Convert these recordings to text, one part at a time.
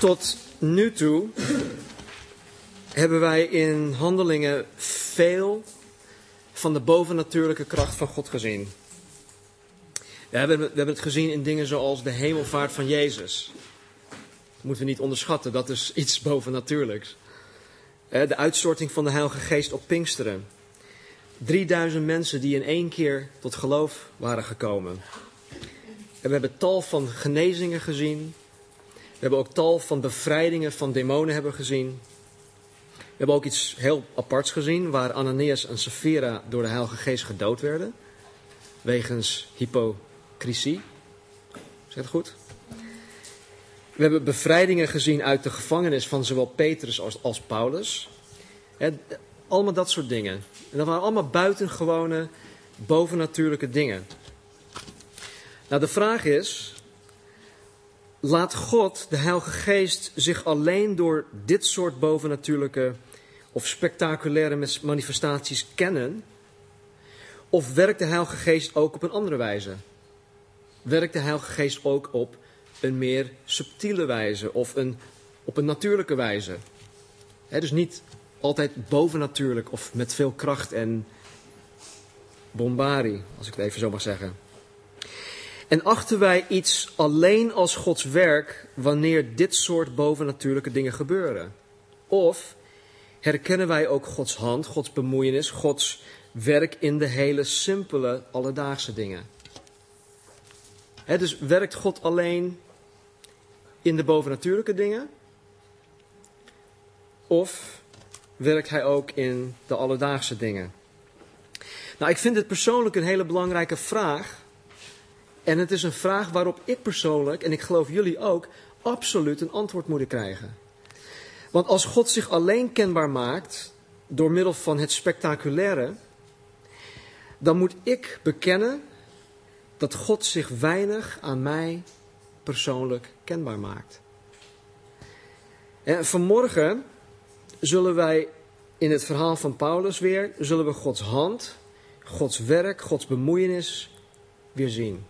Tot nu toe hebben wij in handelingen veel van de bovennatuurlijke kracht van God gezien. We hebben, we hebben het gezien in dingen zoals de hemelvaart van Jezus. Dat moeten we niet onderschatten, dat is iets bovennatuurlijks. De uitstorting van de Heilige Geest op Pinksteren. 3000 mensen die in één keer tot geloof waren gekomen. En we hebben tal van genezingen gezien. We hebben ook tal van bevrijdingen van demonen hebben gezien. We hebben ook iets heel aparts gezien, waar Ananias en Sapphira door de Heilige Geest gedood werden. Wegens hypocrisie. Zeg het goed? We hebben bevrijdingen gezien uit de gevangenis van zowel Petrus als, als Paulus. allemaal dat soort dingen. En dat waren allemaal buitengewone, bovennatuurlijke dingen. Nou, de vraag is: laat God, de Heilige Geest, zich alleen door dit soort bovennatuurlijke of spectaculaire manifestaties kennen? Of werkt de Heilige Geest ook op een andere wijze? Werkt de Heilige Geest ook op een meer subtiele wijze of een, op een natuurlijke wijze? dus niet altijd bovennatuurlijk of met veel kracht en bombari, als ik het even zo mag zeggen. En achten wij iets alleen als Gods werk wanneer dit soort bovennatuurlijke dingen gebeuren? Of herkennen wij ook Gods hand, Gods bemoeienis, Gods werk in de hele simpele alledaagse dingen? dus werkt God alleen in de bovennatuurlijke dingen? Of werkt Hij ook in de alledaagse dingen? Nou, ik vind het persoonlijk een hele belangrijke vraag en het is een vraag waarop ik persoonlijk, en ik geloof jullie ook, absoluut een antwoord moeten krijgen. Want als God zich alleen kenbaar maakt door middel van het spectaculaire, dan moet ik bekennen dat God zich weinig aan mij persoonlijk kenbaar maakt. En vanmorgen zullen wij in het verhaal van Paulus weer, zullen we Gods hand, Gods werk, Gods bemoeienis weer zien.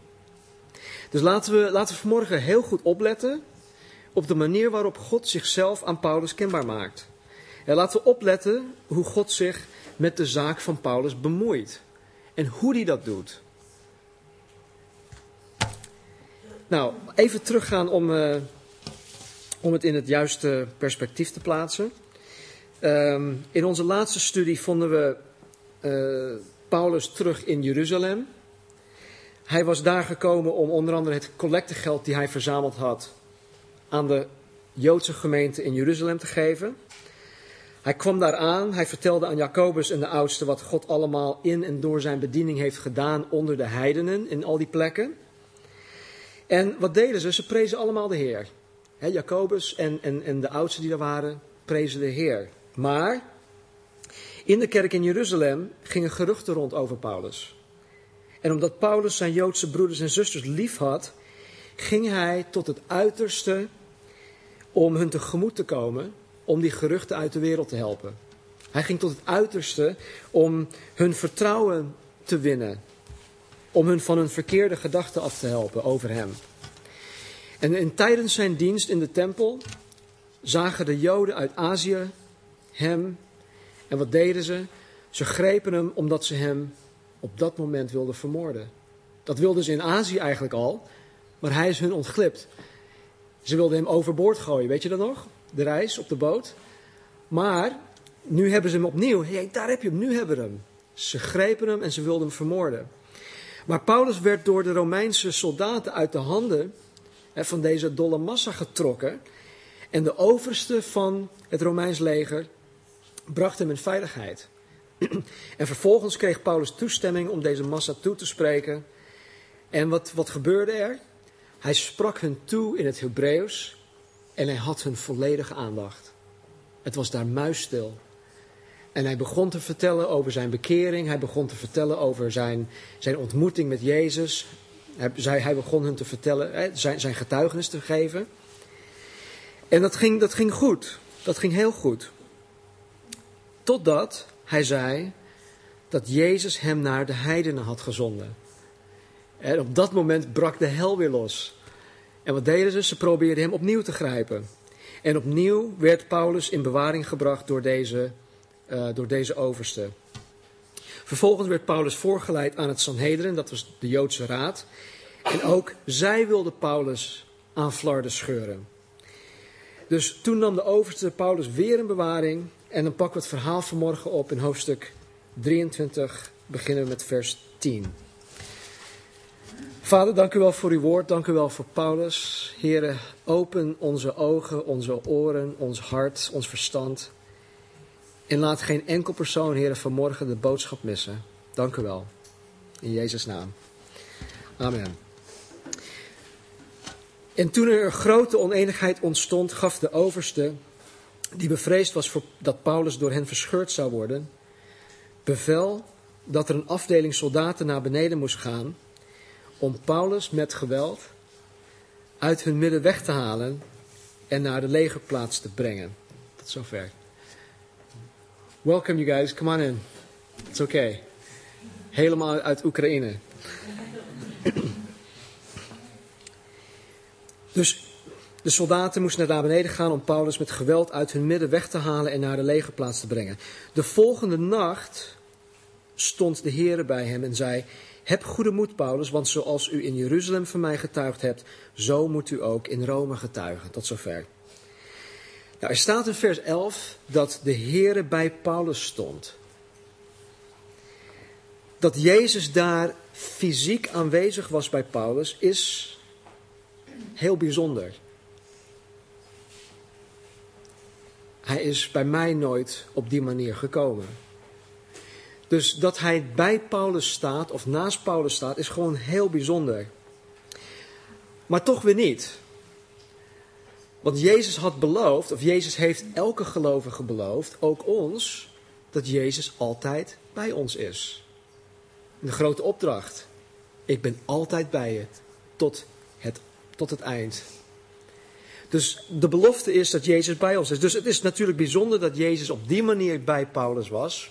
Dus laten we, laten we vanmorgen heel goed opletten op de manier waarop God zichzelf aan Paulus kenbaar maakt. En laten we opletten hoe God zich met de zaak van Paulus bemoeit. En hoe hij dat doet. Nou, even teruggaan om, uh, om het in het juiste perspectief te plaatsen. Um, in onze laatste studie vonden we uh, Paulus terug in Jeruzalem. Hij was daar gekomen om onder andere het collectegeld die hij verzameld had aan de Joodse gemeente in Jeruzalem te geven. Hij kwam daar aan, hij vertelde aan Jacobus en de oudsten wat God allemaal in en door zijn bediening heeft gedaan onder de heidenen in al die plekken. En wat deden ze? Ze prezen allemaal de Heer. Jacobus en, en, en de oudsten die daar waren, prezen de Heer. Maar in de kerk in Jeruzalem gingen geruchten rond over Paulus. En omdat Paulus zijn Joodse broeders en zusters lief had, ging hij tot het uiterste om hun tegemoet te komen, om die geruchten uit de wereld te helpen. Hij ging tot het uiterste om hun vertrouwen te winnen, om hun van hun verkeerde gedachten af te helpen over hem. En in, tijdens zijn dienst in de tempel zagen de Joden uit Azië hem. En wat deden ze? Ze grepen hem omdat ze hem op dat moment wilden vermoorden. Dat wilden ze in Azië eigenlijk al, maar hij is hun ontglipt. Ze wilden hem overboord gooien, weet je dat nog? De reis op de boot. Maar nu hebben ze hem opnieuw. Hey, daar heb je hem, nu hebben we hem. Ze grepen hem en ze wilden hem vermoorden. Maar Paulus werd door de Romeinse soldaten uit de handen van deze dolle massa getrokken. En de overste van het Romeins leger bracht hem in veiligheid. En vervolgens kreeg Paulus toestemming om deze massa toe te spreken. En wat, wat gebeurde er? Hij sprak hun toe in het Hebreeuws en hij had hun volledige aandacht. Het was daar muisstil. En hij begon te vertellen over zijn bekering. Hij begon te vertellen over zijn, zijn ontmoeting met Jezus. Hij, hij begon hun te vertellen, zijn, zijn getuigenis te geven. En dat ging, dat ging goed. Dat ging heel goed. Totdat hij zei dat Jezus hem naar de heidenen had gezonden. En op dat moment brak de hel weer los. En wat deden ze? Ze probeerden hem opnieuw te grijpen. En opnieuw werd Paulus in bewaring gebracht door deze, uh, door deze overste. Vervolgens werd Paulus voorgeleid aan het Sanhedrin, dat was de Joodse raad. En ook zij wilden Paulus aan flarden scheuren. Dus toen nam de overste Paulus weer in bewaring. En dan pakken we het verhaal vanmorgen op in hoofdstuk 23, beginnen we met vers 10. Vader, dank u wel voor uw woord, dank u wel voor Paulus. Heren, open onze ogen, onze oren, ons hart, ons verstand. En laat geen enkel persoon, heren, vanmorgen de boodschap missen. Dank u wel. In Jezus' naam. Amen. En toen er grote oneenigheid ontstond, gaf de overste, die bevreesd was voor, dat Paulus door hen verscheurd zou worden, bevel dat er een afdeling soldaten naar beneden moest gaan om Paulus met geweld uit hun midden weg te halen en naar de legerplaats te brengen. Tot zover. Welcome you guys, come on in. It's okay. Helemaal uit Oekraïne. Dus de soldaten moesten naar beneden gaan om Paulus met geweld uit hun midden weg te halen en naar de legerplaats te brengen. De volgende nacht stond de Heer bij hem en zei: Heb goede moed, Paulus, want zoals u in Jeruzalem van mij getuigd hebt, zo moet u ook in Rome getuigen. Tot zover. Nou, er staat in vers 11 dat de Heer bij Paulus stond. Dat Jezus daar fysiek aanwezig was bij Paulus is heel bijzonder. Hij is bij mij nooit op die manier gekomen. Dus dat hij bij Paulus staat of naast Paulus staat is gewoon heel bijzonder. Maar toch weer niet. Want Jezus had beloofd, of Jezus heeft elke gelovige beloofd, ook ons, dat Jezus altijd bij ons is. De grote opdracht. Ik ben altijd bij je tot het, tot het eind. Dus de belofte is dat Jezus bij ons is. Dus het is natuurlijk bijzonder dat Jezus op die manier bij Paulus was.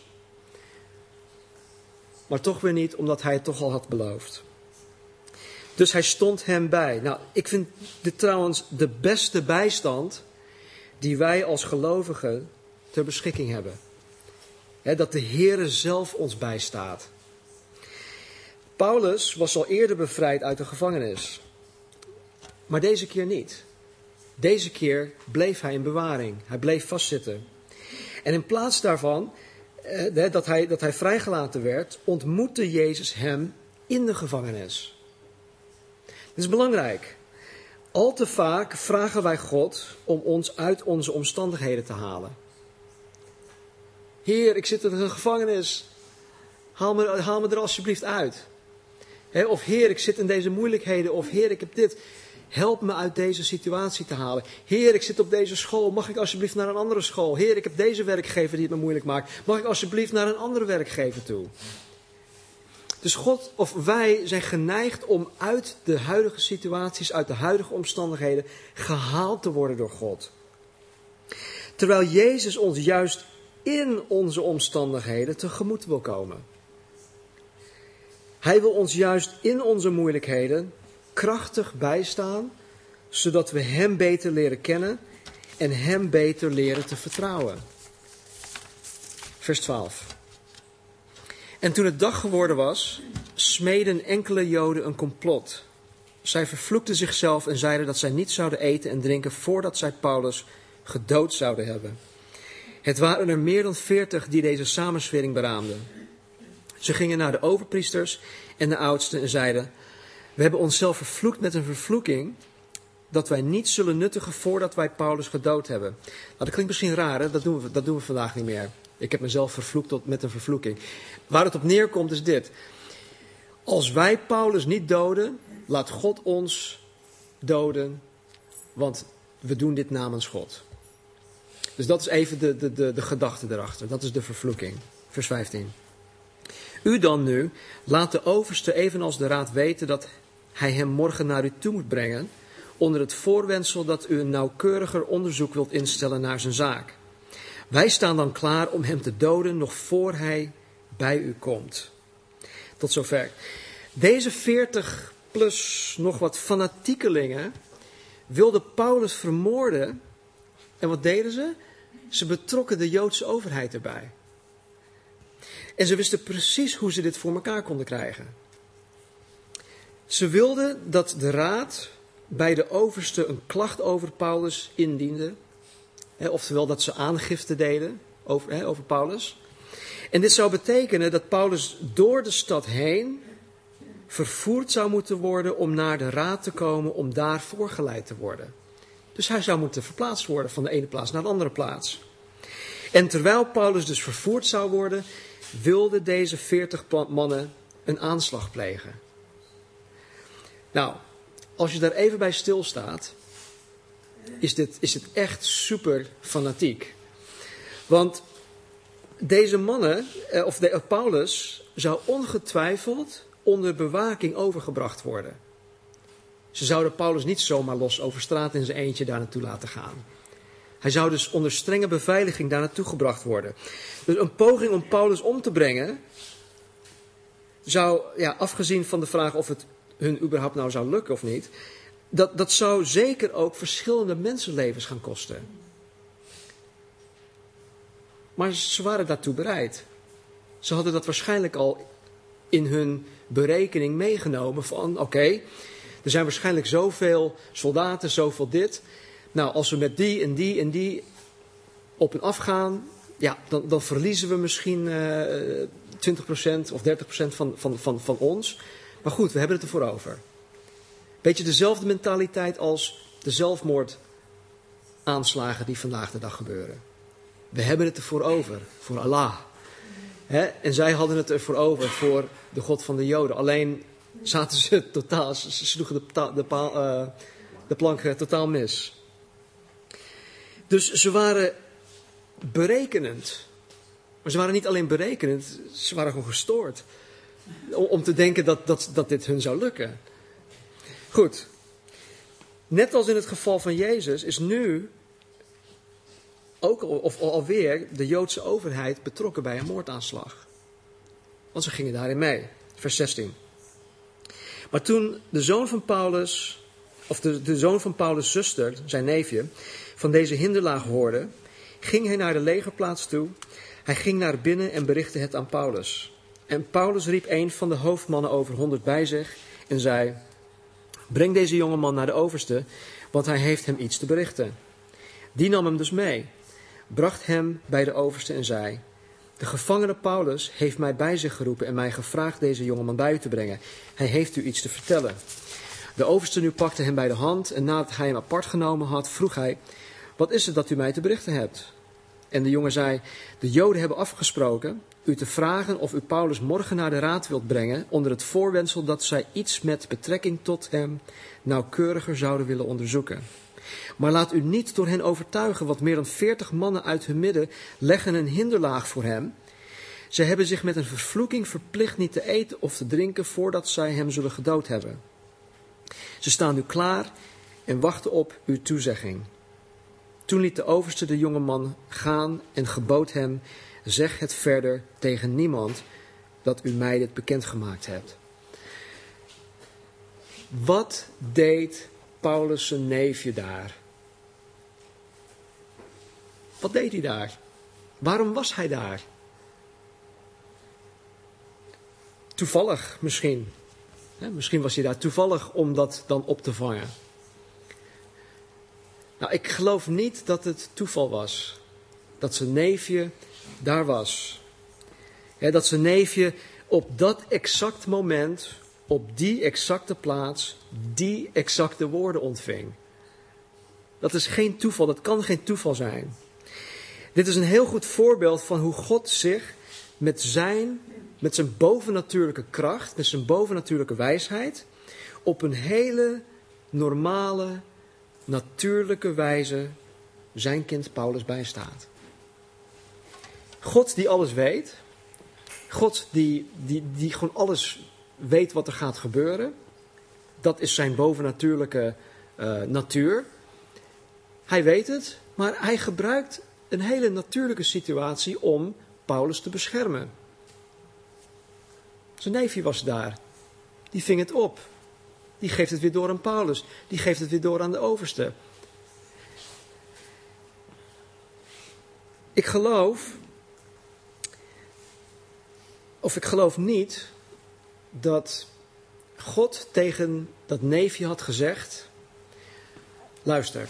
Maar toch weer niet, omdat hij het toch al had beloofd. Dus hij stond hem bij. Nou, ik vind dit trouwens de beste bijstand die wij als gelovigen ter beschikking hebben. dat de Heere zelf ons bijstaat. Paulus was al eerder bevrijd uit de gevangenis. Maar deze keer niet. Deze keer bleef hij in bewaring. Hij bleef vastzitten. En in plaats daarvan, eh, dat, hij, dat hij vrijgelaten werd, ontmoette Jezus hem in de gevangenis. Dit is belangrijk. Al te vaak vragen wij God om ons uit onze omstandigheden te halen. Heer, ik zit in een gevangenis. Haal me, haal me er alsjeblieft uit. of Heer, ik zit in deze moeilijkheden. Of Heer, ik heb dit. Help me uit deze situatie te halen. Heer, ik zit op deze school. Mag ik alsjeblieft naar een andere school? Heer, ik heb deze werkgever die het me moeilijk maakt. Mag ik alsjeblieft naar een andere werkgever toe? Dus God of wij zijn geneigd om uit de huidige situaties, uit de huidige omstandigheden gehaald te worden door God. Terwijl Jezus ons juist in onze omstandigheden tegemoet wil komen. Hij wil ons juist in onze moeilijkheden krachtig bijstaan, zodat we Hem beter leren kennen en Hem beter leren te vertrouwen. Vers 12. En toen het dag geworden was, smeden enkele Joden een complot. Zij vervloekten zichzelf en zeiden dat zij niet zouden eten en drinken voordat zij Paulus gedood zouden hebben. Het waren er meer dan veertig die deze samenswering beraamden. Ze gingen naar de overpriesters en de oudsten en zeiden: We hebben onszelf vervloekt met een vervloeking dat wij niet zullen nuttigen voordat wij Paulus gedood hebben. Nou, dat klinkt misschien raar, hè? Dat, doen we, dat doen we vandaag niet meer. Ik heb mezelf vervloekt met een vervloeking. Waar het op neerkomt is dit. Als wij Paulus niet doden, laat God ons doden, want we doen dit namens God. Dus dat is even de, de, de, de gedachte erachter. Dat is de vervloeking. Vers 15. U dan nu, laat de overste evenals de raad weten dat hij hem morgen naar u toe moet brengen, onder het voorwendsel dat u een nauwkeuriger onderzoek wilt instellen naar zijn zaak. Wij staan dan klaar om hem te doden nog voor hij bij u komt. Tot zover. Deze 40 plus nog wat fanatiekelingen wilden Paulus vermoorden En wat deden ze? Ze betrokken de Joodse overheid erbij. En ze wisten precies hoe ze dit voor elkaar konden krijgen. Ze wilden dat de raad bij de overste een klacht over Paulus indiende. oftewel dat ze aangifte deden over, over Paulus. En dit zou betekenen dat Paulus door de stad heen vervoerd zou moeten worden om naar de raad te komen om daar voorgeleid te worden. Dus hij zou moeten verplaatst worden van de ene plaats naar de andere plaats. En terwijl Paulus dus vervoerd zou worden, wilden deze veertig mannen een aanslag plegen. Nou, als je daar even bij stilstaat, is dit, is dit echt super fanatiek. Want deze mannen, eh, of de, Paulus, zou ongetwijfeld onder bewaking overgebracht worden. Ze zouden Paulus niet zomaar los over straat in zijn eentje daar naartoe laten gaan. Hij zou dus onder strenge beveiliging daar naartoe gebracht worden. Dus een poging om Paulus om te brengen, zou, ja, afgezien van de vraag of het hun überhaupt nou zou lukken of niet, dat, dat zou zeker ook verschillende mensenlevens gaan kosten. Maar ze waren daartoe bereid. Ze hadden dat waarschijnlijk al in hun berekening meegenomen van oké, er zijn waarschijnlijk zoveel soldaten, zoveel dit. Nou, als we met die en die en die op en af gaan, ja, dan, dan verliezen we misschien uh, eh, 20% of 30% van, van, van, van ons. Maar goed, we hebben het ervoor over. Beetje dezelfde mentaliteit als de zelfmoordaanslagen die vandaag de dag gebeuren. We hebben het ervoor over, voor Allah. En zij hadden het ervoor over, voor de God van de Joden. Alleen zaten ze totaal, ze sloegen de, de, uh, de plank eh, totaal mis. Dus ze waren berekenend. Maar ze waren niet alleen berekenend, ze waren gewoon gestoord. Om, te denken dat, dat, dat dit hun zou lukken. Goed. Net als in het geval van Jezus is nu ook of alweer de Joodse overheid betrokken bij een moordaanslag. Want ze gingen daarin mee. Vers 16. Maar toen de zoon van Paulus, of de, de zoon van Paulus' zuster, zijn neefje, van deze hinderlaag hoorde, ging hij naar de legerplaats toe. Hij ging naar binnen en berichtte het aan Paulus. En Paulus riep een van de hoofdmannen over honderd bij zich en zei: Breng deze jongeman naar de overste, want hij heeft hem iets te berichten. Die nam hem dus mee bracht hem bij de overste en zei: De gevangene Paulus heeft mij bij zich geroepen en mij gevraagd deze jongeman bij u te brengen. Hij heeft u iets te vertellen. De overste nu pakte hem bij de hand en nadat hij hem apart genomen had, vroeg hij: Wat is het dat u mij te berichten hebt? En de jongen zei: De Joden hebben afgesproken u te vragen of u Paulus morgen naar de raad wilt brengen, onder het voorwendsel dat zij iets met betrekking tot hem nauwkeuriger zouden willen onderzoeken. Maar laat u niet door hen overtuigen, want meer dan veertig mannen uit hun midden leggen een hinderlaag voor hem. Zij hebben zich met een vervloeking verplicht niet te eten of te drinken voordat zij hem zullen gedood hebben. Ze staan nu klaar en wachten op uw toezegging. Toen liet de overste de jonge man gaan en gebood hem: Zeg het verder tegen niemand dat u mij dit bekendgemaakt hebt. Wat deed Paulus zijn neefje daar? Wat deed hij daar? Waarom was hij daar? Toevallig misschien. Misschien was hij daar toevallig om dat dan op te vangen. Nou, ik geloof niet dat het toeval was. Dat zijn neefje daar was. dat zijn neefje op dat exact moment, op die exacte plaats, die exacte woorden ontving. Dat is geen toeval, dat kan geen toeval zijn. Dit is een heel goed voorbeeld van hoe God zich met zijn, met zijn bovennatuurlijke kracht, met zijn bovennatuurlijke wijsheid, op een hele normale, natuurlijke wijze zijn kind Paulus bijstaat. God die alles weet, God die, die, die gewoon alles weet wat er gaat gebeuren, dat is zijn bovennatuurlijke uh, natuur. Hij weet het, maar hij gebruikt een hele natuurlijke situatie om Paulus te beschermen. Zijn neefje was daar. Die ving het op. Die geeft het weer door aan Paulus. Die geeft het weer door aan de overste. Ik geloof, of ik geloof niet, dat God tegen dat neefje had gezegd: Luister,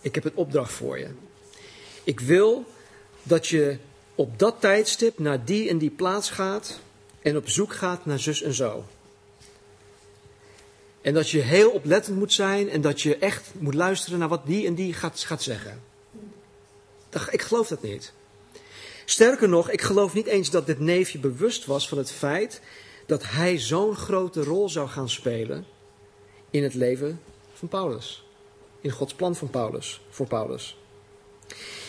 ik heb een opdracht voor je. Ik wil dat je op dat tijdstip naar die en die plaats gaat en op zoek gaat naar zus en zo. En dat je heel oplettend moet zijn en dat je echt moet luisteren naar wat die en die gaat, gaat zeggen. Ik geloof dat niet. Sterker nog, ik geloof niet eens dat dit neefje bewust was van het feit dat hij zo'n grote rol zou gaan spelen in het leven van Paulus. In Gods plan van Paulus, voor Paulus.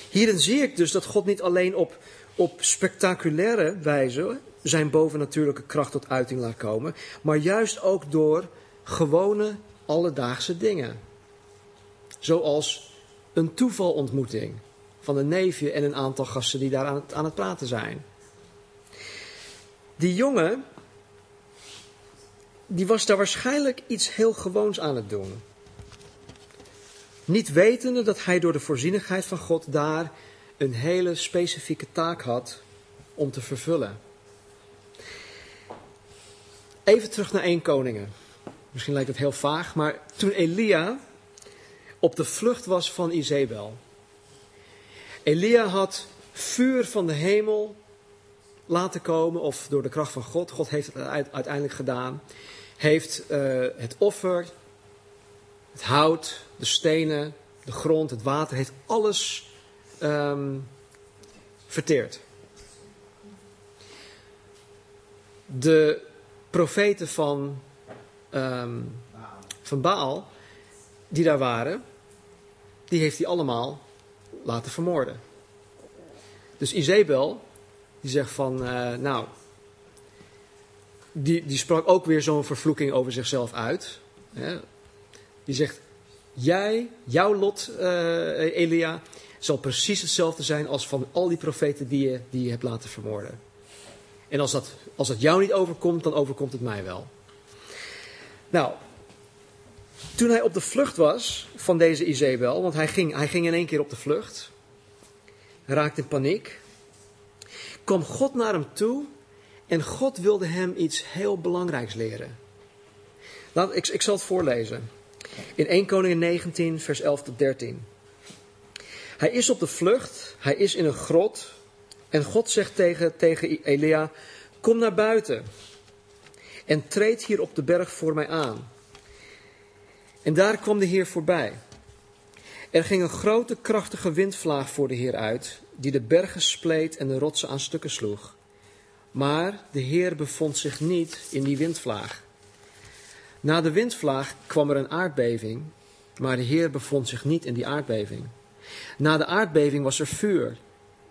Hierin zie ik dus dat God niet alleen op, op spectaculaire wijze zijn bovennatuurlijke kracht tot uiting laat komen, maar juist ook door gewone alledaagse dingen. Zoals een toevalontmoeting van een neefje en een aantal gasten die daar aan het, aan het praten zijn. Die jongen, die was daar waarschijnlijk iets heel gewoons aan het doen. Niet wetende dat hij door de voorzienigheid van God daar een hele specifieke taak had om te vervullen. Even terug naar 1 Koningen. Misschien lijkt het heel vaag, maar toen Elia op de vlucht was van Izebel. Elia had vuur van de hemel laten komen, of door de kracht van God. God heeft het uiteindelijk gedaan. Heeft uh, het offer, het hout, de stenen, de grond, het water, heeft alles um, verteerd. De profeten van, um, van Baal, die daar waren, die heeft hij allemaal laten vermoorden. Dus Izebel, die zegt van, uh, nou, die, die sprak ook weer zo'n vervloeking over zichzelf uit. Hè? Die zegt, jij, jouw lot, uh, Elia, zal precies hetzelfde zijn als van al die profeten die je, die je hebt laten vermoorden. En als dat, als dat jou niet overkomt, dan overkomt het mij wel. Nou, toen hij op de vlucht was van deze Izebel, want hij ging, hij ging in één keer op de vlucht, raakte in paniek, kwam God naar hem toe en God wilde hem iets heel belangrijks leren. Laat, ik, ik zal het voorlezen. In 1 Koningin 19, vers 11 tot 13. Hij is op de vlucht, hij is in een grot. En God zegt tegen, tegen Elia: Kom naar buiten en treed hier op de berg voor mij aan. En daar kwam de Heer voorbij. Er ging een grote, krachtige windvlaag voor de Heer uit, die de bergen spleet en de rotsen aan stukken sloeg. Maar de Heer bevond zich niet in die windvlaag. Na de windvlaag kwam er een aardbeving, maar de Heer bevond zich niet in die aardbeving. Na de aardbeving was er vuur,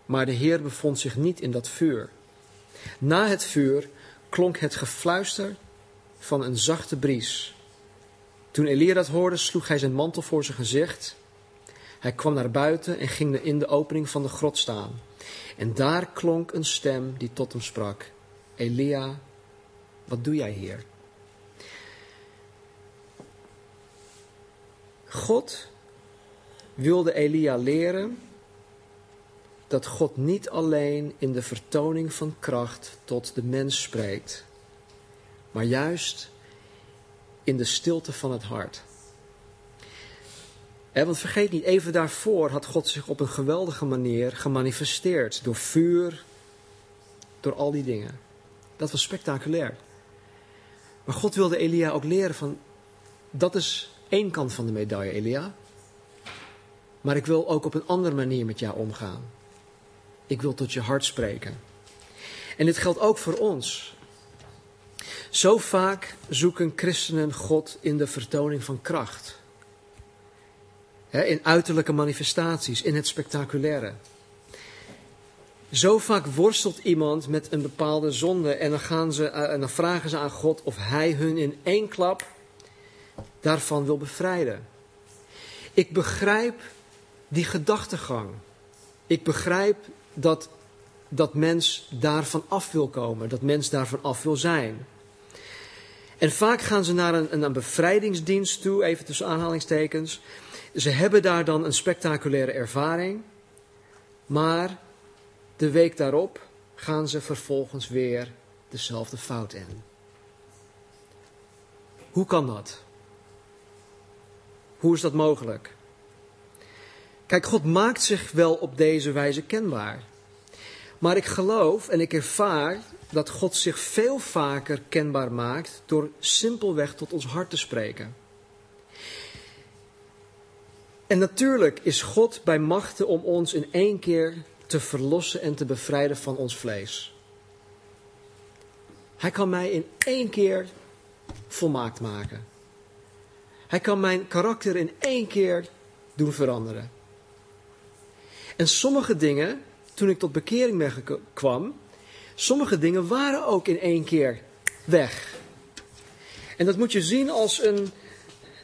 maar de Heer bevond zich niet in dat vuur. Na het vuur klonk het gefluister van een zachte bries. Toen Elia dat hoorde, sloeg hij zijn mantel voor zijn gezicht. Hij kwam naar buiten en ging in de opening van de grot staan. En daar klonk een stem die tot hem sprak: Elia, wat doe jij hier? God wilde Elia leren dat God niet alleen in de vertoning van kracht tot de mens spreekt, maar juist in de stilte van het hart. want vergeet niet, even daarvoor had God zich op een geweldige manier gemanifesteerd. Door vuur, door al die dingen. Dat was spectaculair. Maar God wilde Elia ook leren van, dat is één kant van de medaille, Elia. Maar ik wil ook op een andere manier met jou omgaan. Ik wil tot je hart spreken. En dit geldt ook voor ons. Zo vaak zoeken christenen God in de vertoning van kracht. in uiterlijke manifestaties, in het spectaculaire. Zo vaak worstelt iemand met een bepaalde zonde en dan, gaan ze, eh, en dan vragen ze aan God of Hij hun in één klap daarvan wil bevrijden. Ik begrijp die gedachtegang. Ik begrijp dat dat mens daarvan af wil komen, dat mens daarvan af wil zijn. En vaak gaan ze naar een, een bevrijdingsdienst toe, even tussen aanhalingstekens. Ze hebben daar dan een spectaculaire ervaring, maar De week daarop gaan ze vervolgens weer dezelfde fout in. Hoe kan dat? Hoe is dat mogelijk? Kijk, God maakt zich wel op deze wijze kenbaar. Maar ik geloof en ik ervaar dat God zich veel vaker kenbaar maakt door simpelweg tot ons hart te spreken. En natuurlijk is God bij machten om ons in één keer te verlossen en te bevrijden van ons vlees. Hij kan mij in één keer volmaakt maken. Hij kan mijn karakter in één keer doen veranderen. En sommige dingen, toen ik tot bekering kwam, sommige dingen waren ook in één keer weg. En dat moet je zien als een,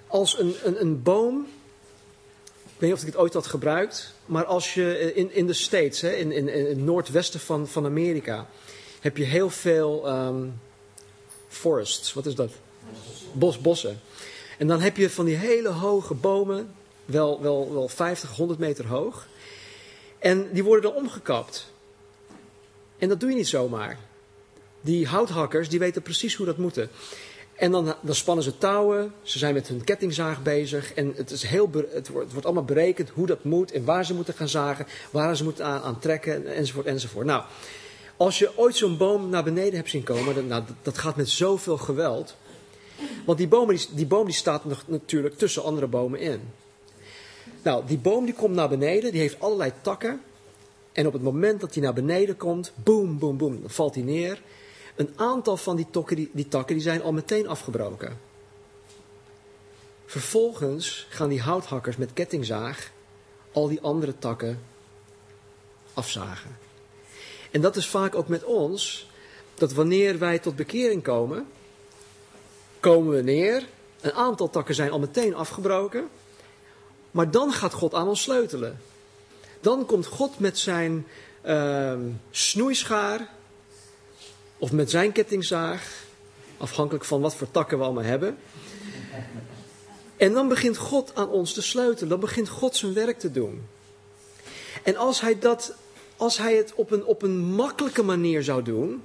als een, een, boom. Ik weet niet of ik het ooit had gebruikt, maar als je in, in de States, hè, in, in, in het noordwesten van, van Amerika, heb je heel veel um, forests. Wat is dat? Bos, bossen. En dan heb je van die hele hoge bomen, wel, wel, wel 50, 100 meter hoog. En die worden dan omgekapt. En dat doe je niet zomaar. Die houthakkers, die weten precies hoe dat moet. En dan, dan spannen ze touwen, ze zijn met hun kettingzaag bezig. En het, is heel, het, wordt, het wordt allemaal berekend hoe dat moet en waar ze moeten gaan zagen, waar ze moeten aan, trekken, enzovoort, enzovoort. Nou, als je ooit zo'n boom naar beneden hebt zien komen, dan, nou, dat gaat met zoveel geweld. Want die boom die, die, boom die staat nog, natuurlijk tussen andere bomen in. Nou, die boom die komt naar beneden, die heeft allerlei takken. En op het moment dat hij naar beneden komt, boem, boem, boem, dan valt hij neer. Een aantal van die, tokken, die, die takken die zijn al meteen afgebroken. Vervolgens gaan die houthakkers met kettingzaag al die andere takken afzagen. En dat is vaak ook met ons, dat wanneer wij tot bekering komen, komen we neer. Een aantal takken zijn al meteen afgebroken. Maar dan gaat God aan ons sleutelen. Dan komt God met zijn uh, snoeischaar of met zijn kettingzaag, afhankelijk van wat voor takken we allemaal hebben. En dan begint God aan ons te sleutelen. Dan begint God zijn werk te doen. En als hij, dat, als hij het op een, op een makkelijke manier zou doen,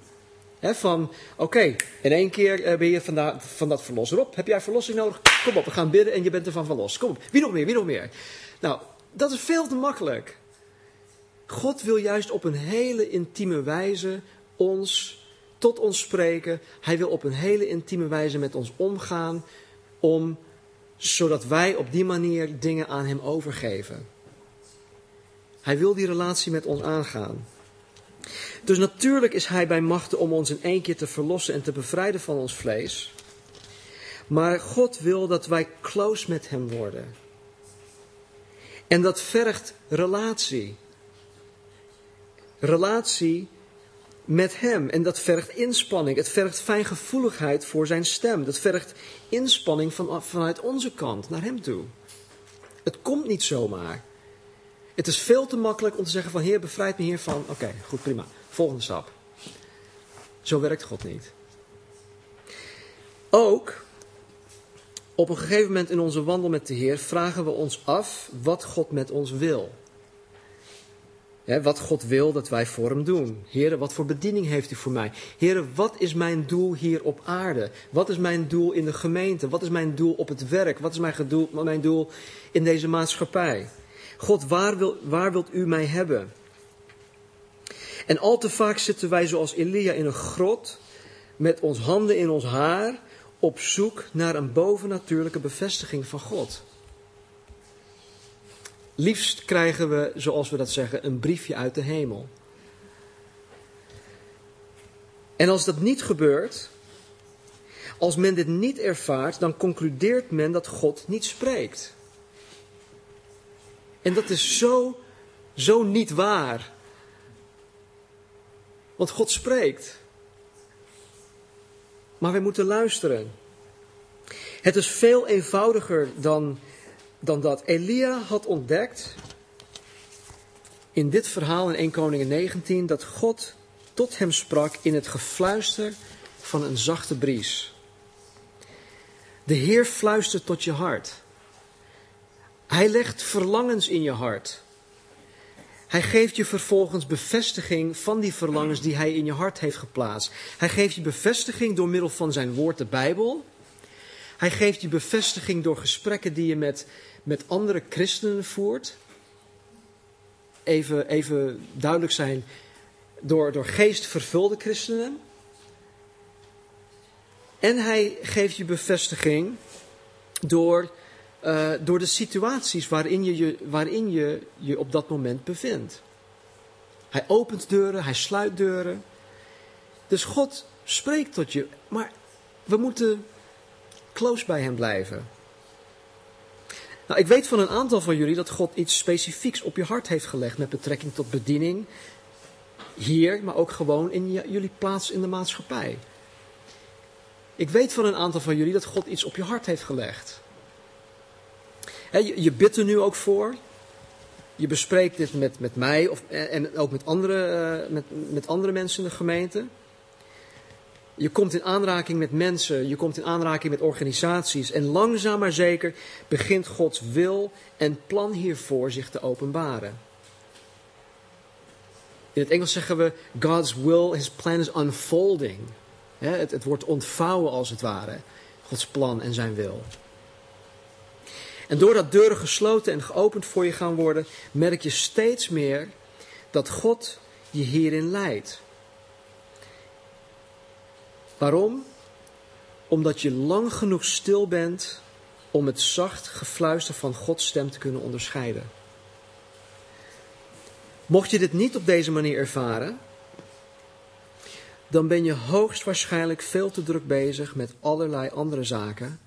van, oké, in één keer eh, ben je van, van dat verlosser op. Heb jij verlossing nodig? Kom op, we gaan bidden en je bent ervan verlost. Kom op, wie nog meer, wie nog meer? Nou, dat is veel te makkelijk. God wil juist op een hele intieme wijze ons, tot ons spreken. Hij wil op een hele intieme wijze met ons omgaan, om, zodat wij op die manier dingen aan hem overgeven. Hij wil die relatie met ons aangaan. Dus natuurlijk is hij bij machten om ons in één keer te verlossen en te bevrijden van ons vlees. Maar God wil dat wij close met hem worden. En dat vergt relatie. Relatie met hem. En dat vergt inspanning. Het vergt fijngevoeligheid voor zijn stem. Dat vergt inspanning van, vanuit onze kant naar hem toe. Het komt niet zomaar. Het is veel te makkelijk om te zeggen van Heer, bevrijd me hiervan. Oké, goed, prima. Volgende stap. Zo werkt God niet. Ook op een gegeven moment in onze wandel met de Heer vragen we ons af wat God met ons wil. wat God wil dat wij voor Hem doen. Heer, wat voor bediening heeft U voor mij? Heer, wat is mijn doel hier op aarde? Wat is mijn doel in de gemeente? Wat is mijn doel op het werk? Wat is mijn mijn doel in deze maatschappij? God, waar, wil, waar wilt U mij hebben? En al te vaak zitten wij zoals Elia in een grot met ons handen in ons haar op zoek naar een bovennatuurlijke bevestiging van God. Liefst krijgen we, zoals we dat zeggen, een briefje uit de hemel. En als dat niet gebeurt, als men dit niet ervaart, dan concludeert men dat God niet spreekt. En dat is zo, zo niet waar. Want God spreekt. Maar wij moeten luisteren. Het is veel eenvoudiger dan, dan dat. Elia had ontdekt in dit verhaal in 1 Koningen 19 dat God tot hem sprak in het gefluister van een zachte bries. De Heer fluistert tot je hart. Hij legt verlangens in je hart. Hij geeft je vervolgens bevestiging van die verlangens die hij in je hart heeft geplaatst. Hij geeft je bevestiging door middel van zijn woord, de Bijbel. Hij geeft je bevestiging door gesprekken die je met, met andere christenen voert. Even, even duidelijk zijn, door, door geest vervulde christenen. En hij geeft je bevestiging door, uh, door de situaties waarin je, je, waarin je je op dat moment bevindt. Hij opent deuren, hij sluit deuren. Dus God spreekt tot je, maar we moeten close bij hem blijven. Nou, ik weet van een aantal van jullie dat God iets specifieks op je hart heeft gelegd met betrekking tot bediening. Hier, maar ook gewoon in jullie plaats in de maatschappij. Ik weet van een aantal van jullie dat God iets op je hart heeft gelegd. Je, je bidt er nu ook voor. Je bespreekt dit met, met mij of, en ook met andere, eh, met, met andere mensen in de gemeente. Je komt in aanraking met mensen, je komt in aanraking met organisaties. En langzaam maar zeker begint Gods wil en plan hiervoor zich te openbaren. In het Engels zeggen we: God's will, his plan is unfolding. Het, het wordt ontvouwen als het ware. Gods plan en zijn wil. En doordat deuren gesloten en geopend voor je gaan worden, merk je steeds meer dat God je hierin leidt. Waarom? Omdat je lang genoeg stil bent om het zacht gefluister van Gods stem te kunnen onderscheiden. Mocht je dit niet op deze manier ervaren, dan ben je hoogstwaarschijnlijk veel te druk bezig met allerlei andere zaken,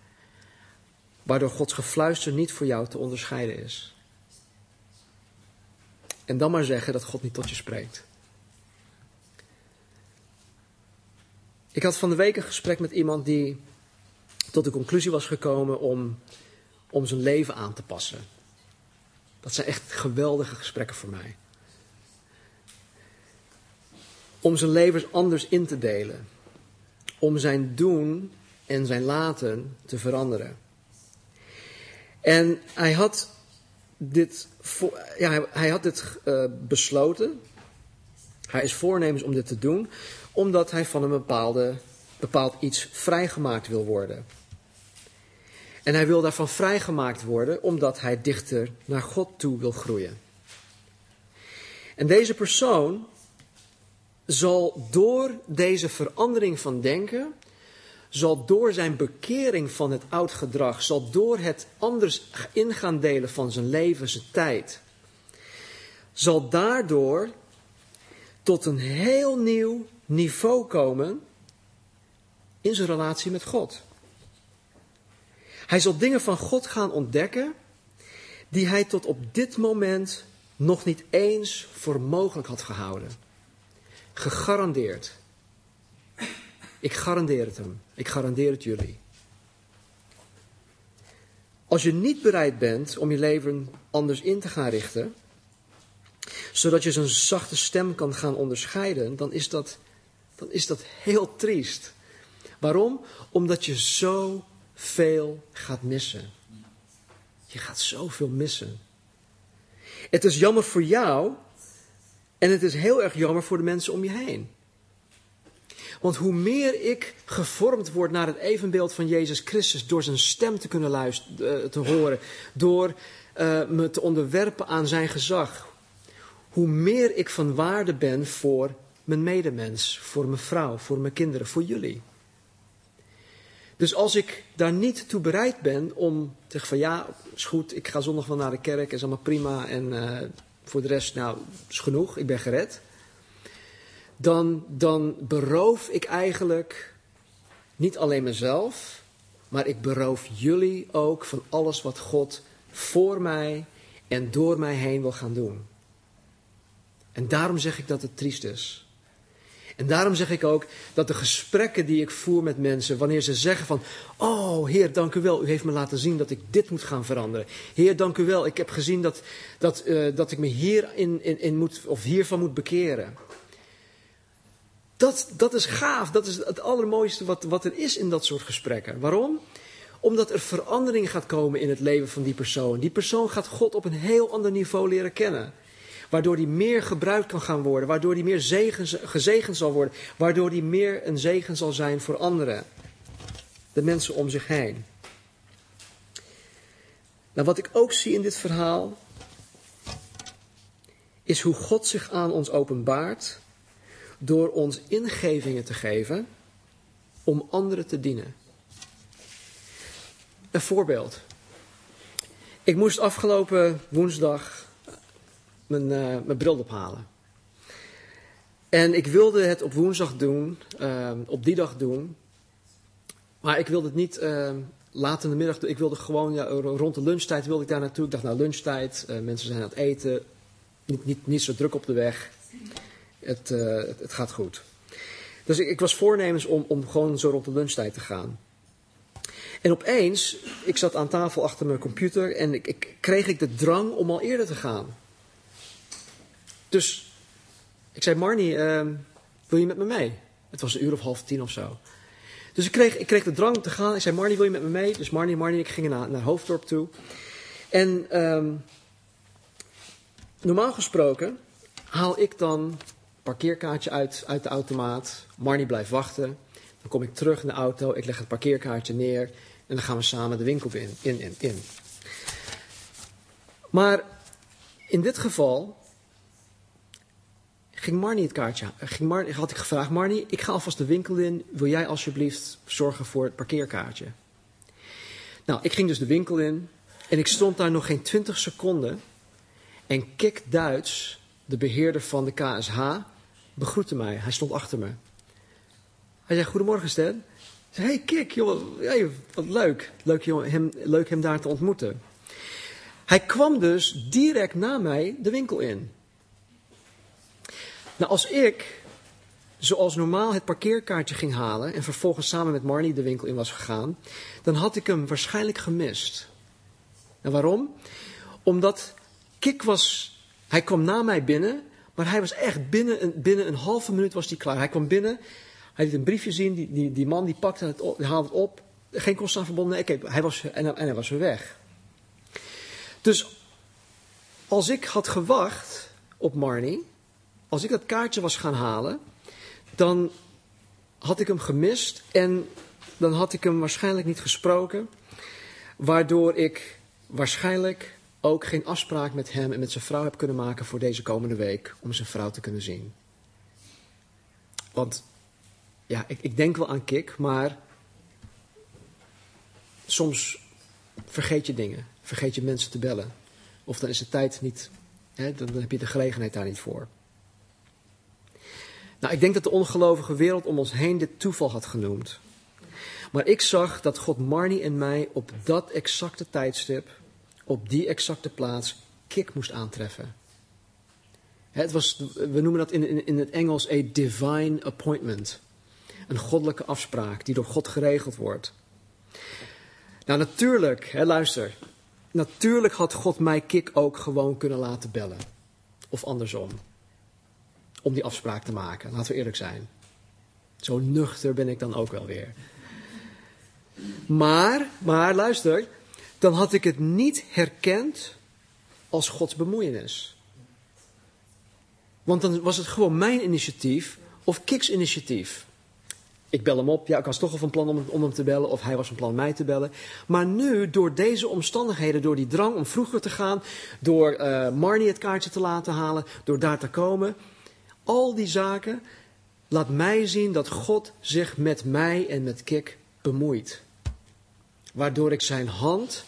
waardoor Gods gefluister niet voor jou te onderscheiden is. En dan maar zeggen dat God niet tot je spreekt. Ik had van de week een gesprek met iemand die tot de conclusie was gekomen om, om zijn leven aan te passen. Dat zijn echt geweldige gesprekken voor mij. Om zijn leven anders in te delen. Om zijn doen en zijn laten te veranderen. En hij had dit, ja, hij had dit uh, besloten. Hij is voornemens om dit te doen omdat hij van een bepaalde, bepaald iets vrijgemaakt wil worden. En hij wil daarvan vrijgemaakt worden omdat hij dichter naar God toe wil groeien. En deze persoon zal door deze verandering van denken, zal door zijn bekering van het oud gedrag, zal door het anders ingaan delen van zijn leven, zijn tijd, zal daardoor tot een heel nieuw niveau komen in zijn relatie met God. Hij zal dingen van God gaan ontdekken die hij tot op dit moment nog niet eens voor mogelijk had gehouden. Gegarandeerd. Ik garandeer het hem. Ik garandeer het jullie. Als je niet bereid bent om je leven anders in te gaan richten, zodat je zijn zachte stem kan gaan onderscheiden, dan is dat dan is dat heel triest. Waarom? Omdat je zo veel gaat missen. Je gaat zoveel missen. Het is jammer voor jou en het is heel erg jammer voor de mensen om je heen. Want hoe meer ik gevormd word naar het evenbeeld van Jezus Christus door zijn stem te kunnen luisteren, eh, te horen, door uh, me te onderwerpen aan zijn gezag, hoe meer ik van waarde ben voor mijn medemens, voor mijn vrouw, voor mijn kinderen, voor jullie. Dus als ik daar niet toe bereid ben om te zeggen van ja, is goed, ik ga zondag wel naar de kerk, is allemaal prima en uh, voor de rest, nou, is genoeg, ik ben gered. Dan, dan beroof ik eigenlijk niet alleen mezelf, maar ik beroof jullie ook van alles wat God voor mij en door mij heen wil gaan doen. En daarom zeg ik dat het triest is. En daarom zeg ik ook dat de gesprekken die ik voer met mensen, wanneer ze zeggen van, oh Heer, dank u wel, u heeft me laten zien dat ik dit moet gaan veranderen. Heer, dank u wel, ik heb gezien dat, dat, uh, dat ik me hierin in, in moet, of hiervan moet bekeren. Dat, dat is gaaf, dat is het allermooiste wat, wat er is in dat soort gesprekken. Waarom? Omdat er verandering gaat komen in het leven van die persoon. Die persoon gaat God op een heel ander niveau leren kennen. Waardoor die meer gebruikt kan gaan worden. Waardoor die meer zegen, gezegend zal worden. Waardoor die meer een zegen zal zijn voor anderen. De mensen om zich heen. Nou, wat ik ook zie in dit verhaal. Is hoe God zich aan ons openbaart. Door ons ingevingen te geven. Om anderen te dienen. Een voorbeeld. Ik moest afgelopen woensdag mijn, uh, mijn bril ophalen. En ik wilde het op woensdag doen, uh, op die dag doen. Maar ik wilde het niet uh, laat in de middag doen. Ik wilde gewoon, ja, rond de lunchtijd wilde ik daar naartoe. Ik dacht, nou lunchtijd, mensen zijn aan het eten. Niet, niet, niet zo druk op de weg. Het, het, het gaat goed. Dus ik, ik was voornemens om, om gewoon zo rond de lunchtijd te gaan. En opeens, ik zat aan tafel achter mijn computer en ik, ik, kreeg ik de drang om al eerder te gaan. Dus ik zei, Marnie, uh, wil je met me mee? Het was een uur of half tien of zo. Dus ik kreeg, ik kreeg de drang om te gaan. Ik zei, Marnie, wil je met me mee? Dus Marnie, Marnie ik gingen naar, naar Hoofddorp toe. En um, normaal gesproken haal ik dan parkeerkaartje uit, uit de automaat. Marnie blijft wachten. Dan kom ik terug in de auto. Ik leg het parkeerkaartje neer. En dan gaan we samen de winkel in, in, in, in. Maar in dit geval ging Marnie het kaartje. Ging Marnie, had ik gevraagd: Marnie, ik ga alvast de winkel in. Wil jij alsjeblieft zorgen voor het parkeerkaartje? Nou, ik ging dus de winkel in. En ik stond daar nog geen 20 seconden. En Kik Duits, de beheerder van de KSH, begroette mij. Hij stond achter me. Hij zei: Goedemorgen, Stan zei, hey Kik, joh, hey, wat leuk. Leuk, hem, leuk hem daar te ontmoeten. Hij kwam dus direct na mij de winkel in. Nou, als ik, zoals normaal, het parkeerkaartje ging halen en vervolgens samen met Marnie de winkel in was gegaan, dan had ik hem waarschijnlijk gemist. En waarom? Omdat Kik was, hij kwam na mij binnen, maar hij was echt binnen een, binnen een halve minuut was hij klaar. Hij kwam binnen, hij liet een briefje zien, die, die, die man die pakte het op, die haalde het op. Geen kosten aan verbonden, nee, hij was, en, en hij was weer weg. Dus als ik had gewacht op Marnie, als ik dat kaartje was gaan halen, dan had ik hem gemist en dan had ik hem waarschijnlijk niet gesproken. Waardoor ik waarschijnlijk ook geen afspraak met hem en met zijn vrouw heb kunnen maken voor deze komende week om zijn vrouw te kunnen zien. Want ja, ik, ik denk wel aan Kik, maar soms vergeet je dingen. Vergeet je mensen te bellen. Of dan is de tijd niet, hè, dan, dan heb je de gelegenheid daar niet voor. Nou, ik denk dat de ongelovige wereld om ons heen dit toeval had genoemd. Maar ik zag dat God Marnie en mij op dat exacte tijdstip, op die exacte plaats, Kik moest aantreffen. Het was, we noemen dat in, in, in het Engels a divine appointment een goddelijke afspraak die door God geregeld wordt. Nou, natuurlijk, hè, luister. Natuurlijk had God mij Kik ook gewoon kunnen laten bellen. Of andersom. Om die afspraak te maken. Laten we eerlijk zijn. Zo nuchter ben ik dan ook wel weer. Maar, maar luister. Dan had ik het niet herkend als Gods bemoeienis. Want dan was het gewoon mijn initiatief of Kiks initiatief. Ik bel hem op. Ja, ik was toch al van plan om, om hem te bellen. Of hij was van plan mij te bellen. Maar nu, door deze omstandigheden, door die drang om vroeger te gaan. Door uh, Marnie het kaartje te laten halen. Door daar te komen. Al die zaken. Laat mij zien dat God zich met mij en met Kik bemoeit. Waardoor ik zijn hand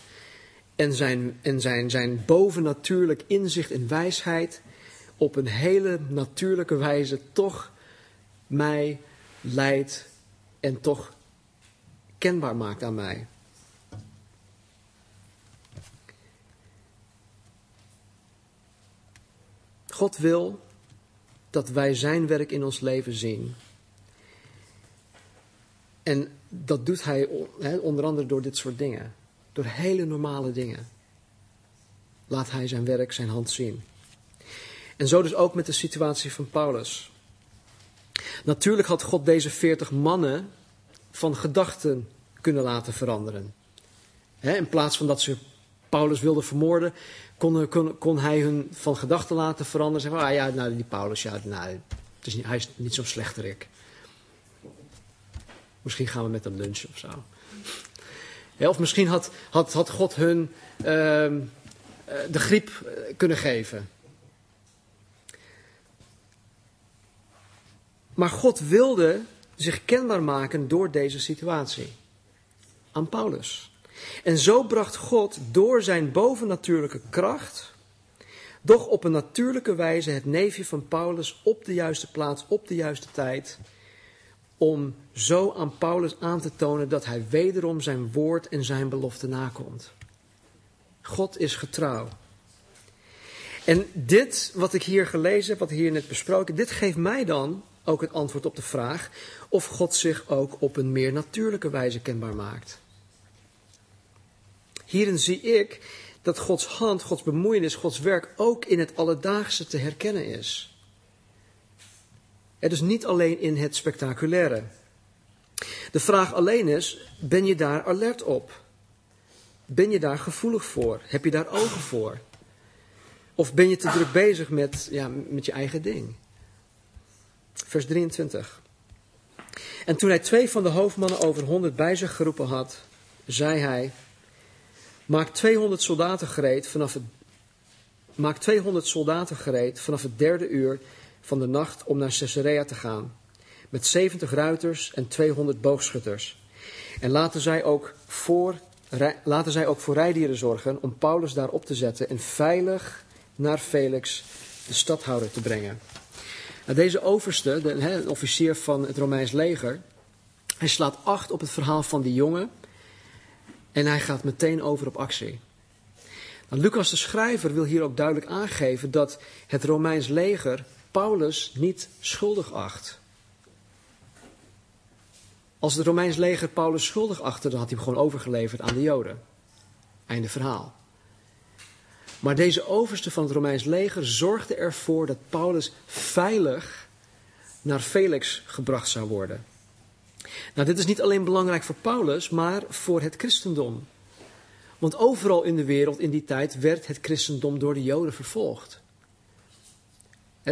en zijn, en zijn, zijn bovennatuurlijk inzicht en wijsheid op een hele natuurlijke wijze toch mij leidt en toch kenbaar maakt aan mij. God wil dat wij Zijn werk in ons leven zien. En dat doet Hij onder andere door dit soort dingen. Door hele normale dingen. Laat Hij Zijn werk, Zijn hand zien. En zo dus ook met de situatie van Paulus. Natuurlijk had God deze veertig mannen van gedachten kunnen laten veranderen. in plaats van dat ze Paulus wilde vermoorden, kon, kon, kon hij hun van gedachten laten veranderen. Zeggen, ah ja, nou die Paulus, ja, nou, het is niet, hij is niet zo'n slechterik. Misschien gaan we met hem lunchen of zo. Of misschien had, had, had God hun uh, de griep eh, kunnen geven. Maar God wilde zich kenbaar maken door deze situatie. Aan Paulus. En zo bracht God door zijn bovennatuurlijke kracht, doch op een natuurlijke wijze het neefje van Paulus op de juiste plaats, op de juiste tijd, om zo aan Paulus aan te tonen dat hij wederom zijn woord en zijn belofte nakomt. God is getrouw. En dit wat ik hier gelezen heb, wat hier net besproken, dit geeft mij dan ook het antwoord op de vraag of God zich ook op een meer natuurlijke wijze kenbaar maakt. Hierin zie ik dat Gods hand, Gods bemoeienis, Gods werk ook in het alledaagse te herkennen is. Het is niet alleen in het spectaculaire. De vraag alleen is, ben je daar alert op? Ben je daar gevoelig voor? Heb je daar ogen voor? Of ben je te druk bezig met, ja, met je eigen ding? Vers 23. En toen hij twee van de hoofdmannen over honderd bij zich geroepen had, zei hij: Maak 200 soldaten gereed vanaf het, maak 200 soldaten gereed vanaf het derde uur van de nacht om naar Caesarea te gaan. Met 70 ruiters en 200 boogschutters. En laten zij ook voor, laten zij ook voor rijdieren zorgen om Paulus daar op te zetten en veilig naar Felix, de stadhouder, te brengen. Nou, deze overste, de, officier van het Romeins leger, hij slaat acht op het verhaal van die jongen en hij gaat meteen over op actie. Nou, Lucas de schrijver wil hier ook duidelijk aangeven dat het Romeins leger Paulus niet schuldig acht. Als het Romeins leger Paulus schuldig achtte, dan had hij hem gewoon overgeleverd aan de Joden. Einde verhaal. Maar deze overste van het Romeins leger zorgde ervoor dat Paulus veilig naar Felix gebracht zou worden. Nou, dit is niet alleen belangrijk voor Paulus, maar voor het christendom. Want overal in de wereld in die tijd werd het christendom door de Joden vervolgd.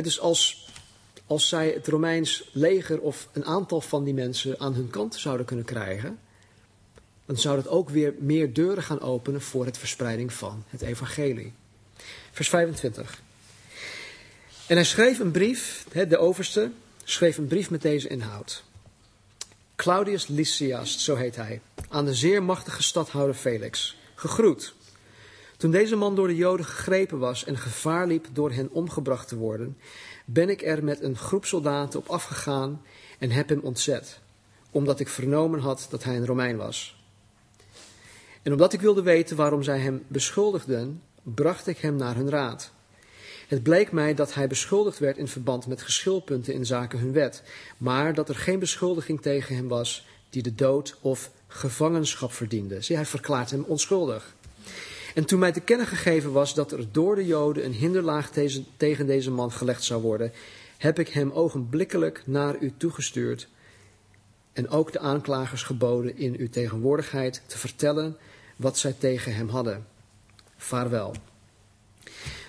Dus als, als zij het Romeins leger of een aantal van die mensen aan hun kant zouden kunnen krijgen, dan zou dat ook weer meer deuren gaan openen voor het verspreiding van het evangelie. Vers 25. En hij schreef een brief, de overste, schreef een brief met deze inhoud. Claudius Lysias, zo heet hij, aan de zeer machtige stadhouder Felix. Gegroet. Toen deze man door de Joden gegrepen was en gevaar liep door hen omgebracht te worden, ben ik er met een groep soldaten op afgegaan en heb hem ontzet, omdat ik vernomen had dat hij een Romein was. En omdat ik wilde weten waarom zij hem beschuldigden, bracht ik hem naar hun raad. Het bleek mij dat hij beschuldigd werd in verband met geschilpunten in zaken hun wet, maar dat er geen beschuldiging tegen hem was die de dood of gevangenschap verdiende. Zie, hij verklaart hem onschuldig. En toen mij te kennen gegeven was dat er door de Joden een hinderlaag tegen deze man gelegd zou worden, heb ik hem ogenblikkelijk naar u toegestuurd en ook de aanklagers geboden in uw tegenwoordigheid te vertellen wat zij tegen hem hadden. Vaarwel.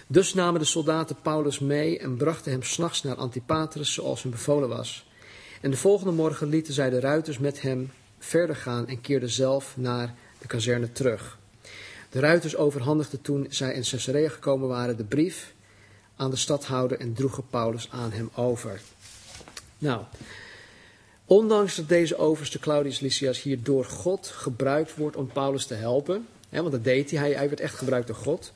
Dus namen de soldaten Paulus mee en brachten hem s'nachts naar Antipatris zoals hem bevolen was. En de volgende morgen lieten zij de ruiters met hem verder gaan en keerden zelf naar de kazerne terug. De ruiters overhandigden toen zij in Caesarea gekomen waren de brief aan de stadhouder en droegen Paulus aan hem over. Nou, ondanks dat deze overste Claudius Lysias hier door God gebruikt wordt om Paulus te helpen, hè, want dat deed hij, hij werd echt gebruikt door God,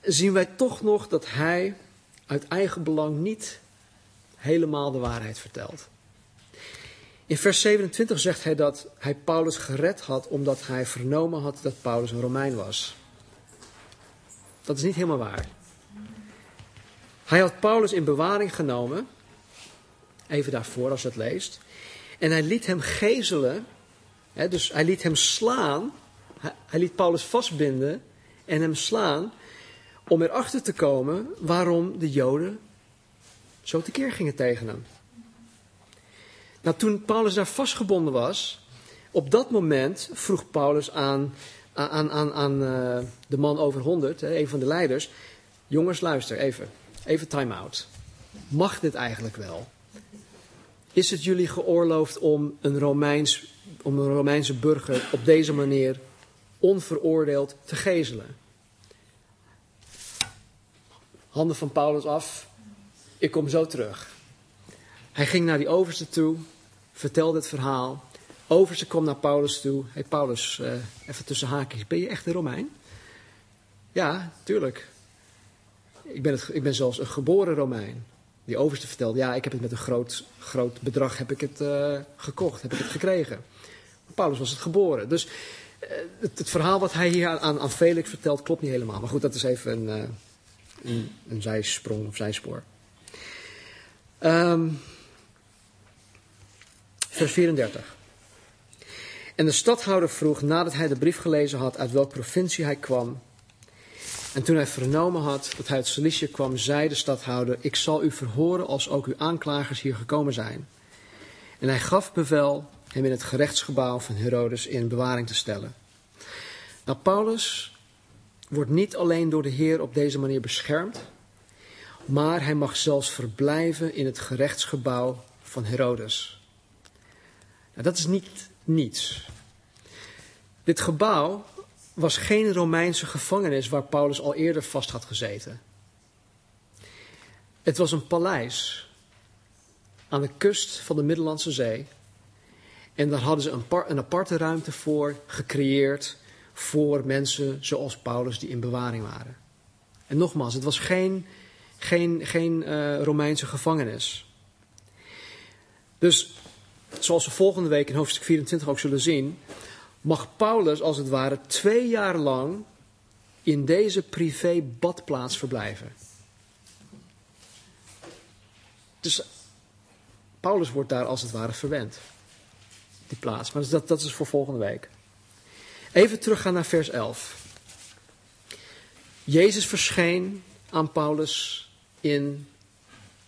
zien wij toch nog dat hij uit eigen belang niet helemaal de waarheid vertelt. In vers 27 zegt hij dat hij Paulus gered had omdat hij vernomen had dat Paulus een Romein was. Dat is niet helemaal waar. Hij had Paulus in bewaring genomen, even daarvoor als je het leest, en hij liet hem gezelen, hè, dus hij liet hem slaan, hij, hij liet Paulus vastbinden en hem slaan, om erachter te komen waarom de Joden zo tekeer gingen tegen hem. Nou, toen Paulus daar vastgebonden was, op dat moment vroeg Paulus aan, aan, aan, aan uh, de man over 100, een van de leiders. Jongens, luister even. Even time out. Mag dit eigenlijk wel? Is het jullie geoorloofd om een, Romeins, om een Romeinse burger op deze manier onveroordeeld te gezelen? Handen van Paulus af. Ik kom zo terug. Hij ging naar die overste toe, vertelde het verhaal. Overste kwam naar Paulus toe. Hé hey Paulus, uh, even tussen haakjes. Ben je echt een Romein? Ja, tuurlijk. Ik ben, het, ik ben zelfs een geboren Romein. Die overste vertelde, ja, ik heb het met een groot, groot bedrag heb ik het, uh, gekocht, heb ik het gekregen. Paulus was het geboren. Dus uh, het, verhaal wat hij hier aan, aan Felix vertelt klopt niet helemaal. Maar goed, dat is even een, een, een zijsprong of zijspoor. Um, vers 34. En de stadhouder vroeg, nadat hij de brief gelezen had, uit welke provincie hij kwam. En toen hij vernomen had dat hij uit Cilicië kwam, zei de stadhouder: Ik zal u verhoren als ook uw aanklagers hier gekomen zijn. En hij gaf bevel hem in het gerechtsgebouw van Herodes in bewaring te stellen. Nou, Paulus wordt niet alleen door de Heer op deze manier beschermd, maar hij mag zelfs verblijven in het gerechtsgebouw van Herodes. Dat is niet niets. Dit gebouw was geen Romeinse gevangenis waar Paulus al eerder vast had gezeten. Het was een paleis aan de kust van de Middellandse Zee. En daar hadden ze een, een aparte ruimte voor gecreëerd voor mensen zoals Paulus die in bewaring waren. En nogmaals, het was geen, geen, geen uh, Romeinse gevangenis. Dus zoals we volgende week in hoofdstuk 24 ook zullen zien, mag Paulus als het ware twee jaar lang in deze privé badplaats verblijven. Dus Paulus wordt daar als het ware verwend. Die plaats. Maar dat, dat is voor volgende week. Even teruggaan naar vers 11. Jezus verscheen aan Paulus in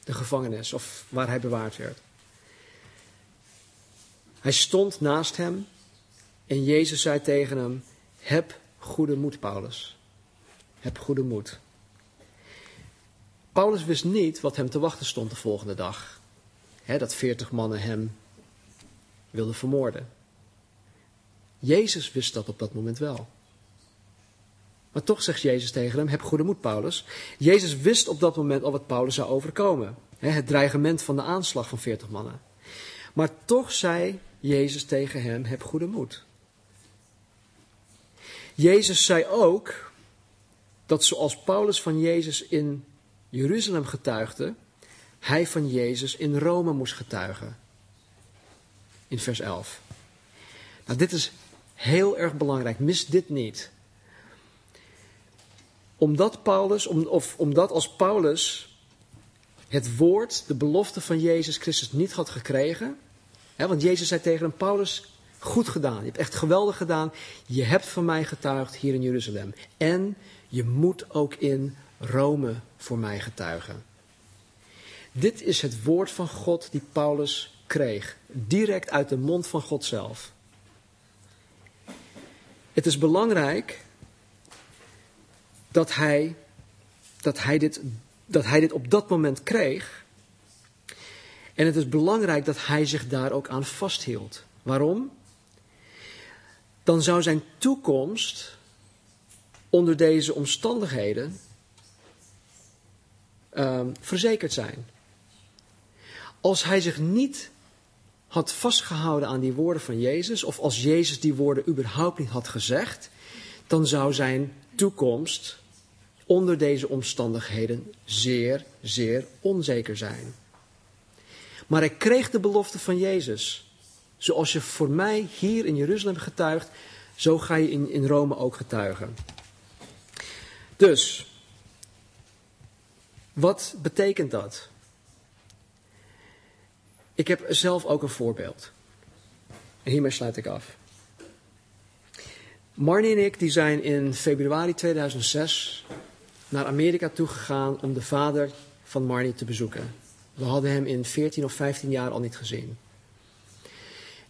de gevangenis, of waar hij bewaard werd. Hij stond naast hem en Jezus zei tegen hem: Heb goede moed, Paulus. Heb goede moed. Paulus wist niet wat hem te wachten stond de volgende dag. dat veertig mannen hem wilden vermoorden. Jezus wist dat op dat moment wel. Maar toch zegt Jezus tegen hem: Heb goede moed, Paulus. Jezus wist op dat moment al wat Paulus zou overkomen. het dreigement van de aanslag van veertig mannen. Maar toch zei Jezus tegen hem: Heb goede moed. Jezus zei ook dat zoals Paulus van Jezus in Jeruzalem getuigde, hij van Jezus in Rome moest getuigen. In vers 11. Nou, dit is heel erg belangrijk. Mis dit niet. Omdat Paulus, om, of omdat als Paulus het woord, de belofte van Jezus Christus niet had gekregen. Want Jezus zei tegen hem, Paulus, Goed gedaan. Je hebt echt geweldig gedaan. Je hebt van mij getuigd hier in Jeruzalem. En je moet ook in Rome voor mij getuigen. Dit is het woord van God die Paulus kreeg. Direct uit de mond van God zelf. Het is belangrijk dat hij, dat hij, dit, dat hij dit op dat moment kreeg. En het is belangrijk dat hij zich daar ook aan vasthield. Waarom? dan zou zijn toekomst onder deze omstandigheden uh, verzekerd zijn. Als hij zich niet had vastgehouden aan die woorden van Jezus, of als Jezus die woorden überhaupt niet had gezegd, dan zou zijn toekomst onder deze omstandigheden zeer, zeer onzeker zijn. Maar hij kreeg de belofte van Jezus. Zoals je voor mij hier in Jeruzalem getuigt, zo ga je in, in Rome ook getuigen. Dus, wat betekent dat? Ik heb zelf ook een voorbeeld. En hiermee sluit ik af. Marnie en ik die zijn in februari 2006 naar Amerika toegegaan om de vader van Marnie te bezoeken. We hadden hem in 14 of 15 jaar al niet gezien.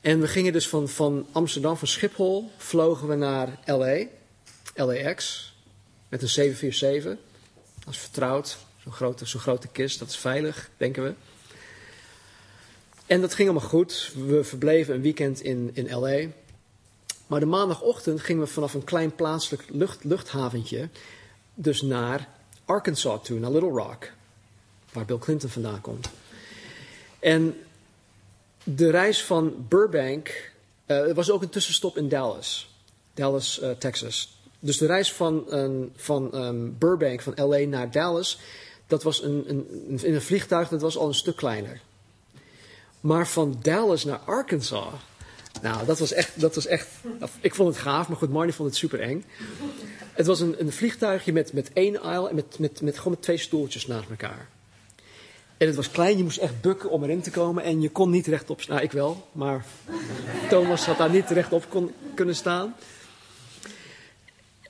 En we gingen dus van, van Amsterdam, van Schiphol, vlogen we naar LA, LAX, met een 747. Dat is vertrouwd, zo'n grote, zo'n grote kist, dat is veilig, denken we. En dat ging allemaal goed. We verbleven een weekend in, in LA. Maar de maandagochtend gingen we vanaf een klein plaatselijk lucht, luchthaventje dus naar Arkansas toe, naar Little Rock, waar Bill Clinton vandaan komt. En de reis van Burbank, uh, was ook een tussenstop in Dallas, Dallas, uh, Texas. Dus de reis van, van um, Burbank, van LA naar Dallas, dat was een, een, in een vliegtuig, dat was al een stuk kleiner. Maar van Dallas naar Arkansas, nou, dat was echt, dat was echt, ik vond het gaaf, maar goed, Marnie vond het super eng. Het was een, een vliegtuigje met, met één aisle en met, met, met, gewoon met twee stoeltjes naast elkaar. En het was klein, je moest echt bukken om erin te komen en je kon niet rechtop staan. Nou, ik wel, maar Thomas had daar niet rechtop kon, kunnen staan.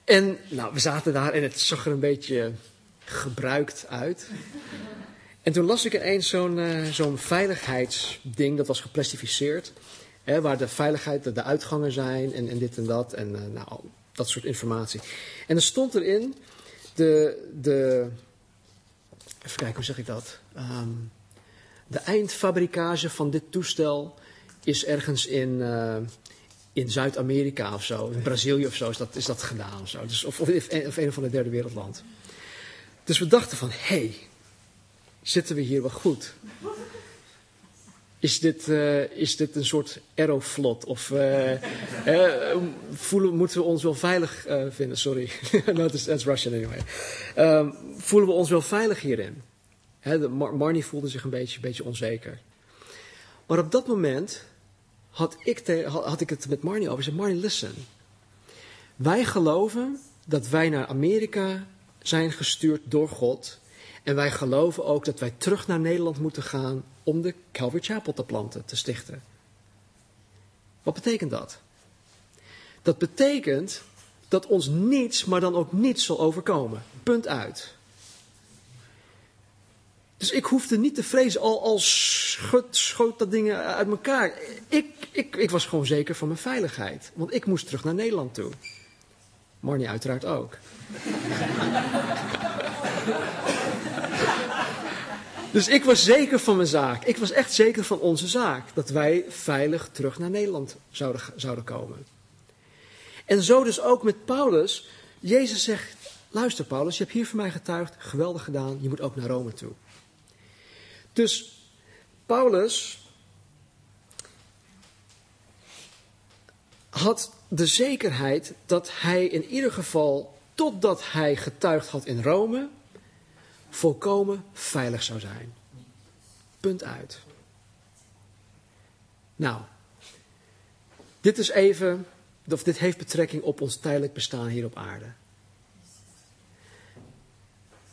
En nou, we zaten daar en het zag er een beetje gebruikt uit. En toen las ik ineens zo'n uh, zo'n veiligheidsding, dat was geplastificeerd. Hè, waar de veiligheid, de, de uitgangen zijn en, en, dit en dat. En uh, nou, dat soort informatie. En er stond erin de, de even kijken, hoe zeg ik dat? Um, de eindfabrikage van dit toestel is ergens in, uh, in Zuid-Amerika of zo, in Brazilië of zo is dat, is dat gedaan of zo. Dus, of, of, of een of ander derde wereldland. Dus we dachten van, hé, hey, zitten we hier wel goed? Is dit, uh, is dit een soort aeroflot? Of uh, voelen, moeten we ons wel veilig vinden? Sorry, no, that's, Russian anyway. Um, voelen we ons wel veilig hierin? Marnie voelde zich een beetje, een beetje onzeker. Maar op dat moment had ik, had ik het met Marnie over. Ik zei, Marnie, listen. Wij geloven dat wij naar Amerika zijn gestuurd door God. En wij geloven ook dat wij terug naar Nederland moeten gaan om de Calvary Chapel te planten, te stichten. Wat betekent dat? Dat betekent dat ons niets, maar dan ook niets zal overkomen. Punt uit. Dus ik hoefde niet te vrezen, al, al schot, schoot dat ding uit elkaar. Ik, ik, ik was gewoon zeker van mijn veiligheid. Want ik moest terug naar Nederland toe. Marnie uiteraard ook. Dus ik was zeker van mijn zaak. Ik was echt zeker van onze zaak. Dat wij veilig terug naar Nederland zouden, zouden komen. En zo dus ook met Paulus. Jezus zegt, luister Paulus, je hebt hier voor mij getuigd. Geweldig gedaan, je moet ook naar Rome toe. Dus Paulus had de zekerheid dat hij in ieder geval, totdat hij getuigd had in Rome, volkomen veilig zou zijn. Punt uit. Nou, dit is even, of dit heeft betrekking op ons tijdelijk bestaan hier op aarde.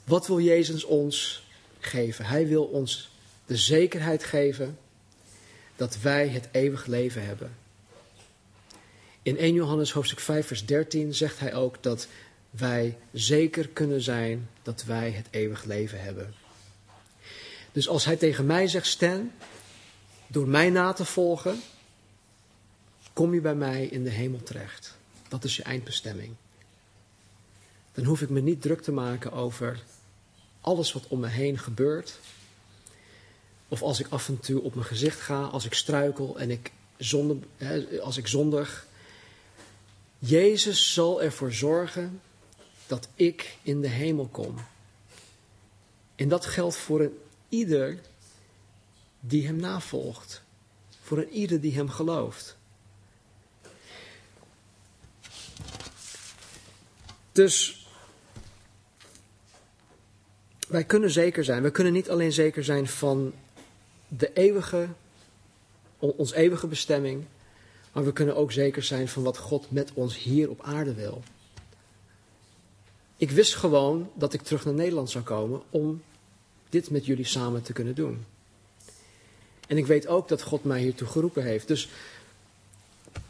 Wat wil Jezus ons geven? Hij wil ons de zekerheid geven dat wij het eeuwig leven hebben. In 1 Johannes hoofdstuk 5 vers 13 zegt hij ook dat wij zeker kunnen zijn dat wij het eeuwig leven hebben. Dus als hij tegen mij zegt, Stan, door mij na te volgen, kom je bij mij in de hemel terecht. Dat is je eindbestemming. Dan hoef ik me niet druk te maken over alles wat om me heen gebeurt. Of als ik af en toe op mijn gezicht ga, als ik struikel en ik zonde, als ik zondig. Jezus zal ervoor zorgen dat ik in de hemel kom. En dat geldt voor een ieder die hem navolgt. Voor een ieder die hem gelooft. Dus wij kunnen zeker zijn. We kunnen niet alleen zeker zijn van de eeuwige, ons eeuwige bestemming. Maar we kunnen ook zeker zijn van wat God met ons hier op aarde wil. Ik wist gewoon dat ik terug naar Nederland zou komen om dit met jullie samen te kunnen doen. En ik weet ook dat God mij hiertoe geroepen heeft. Dus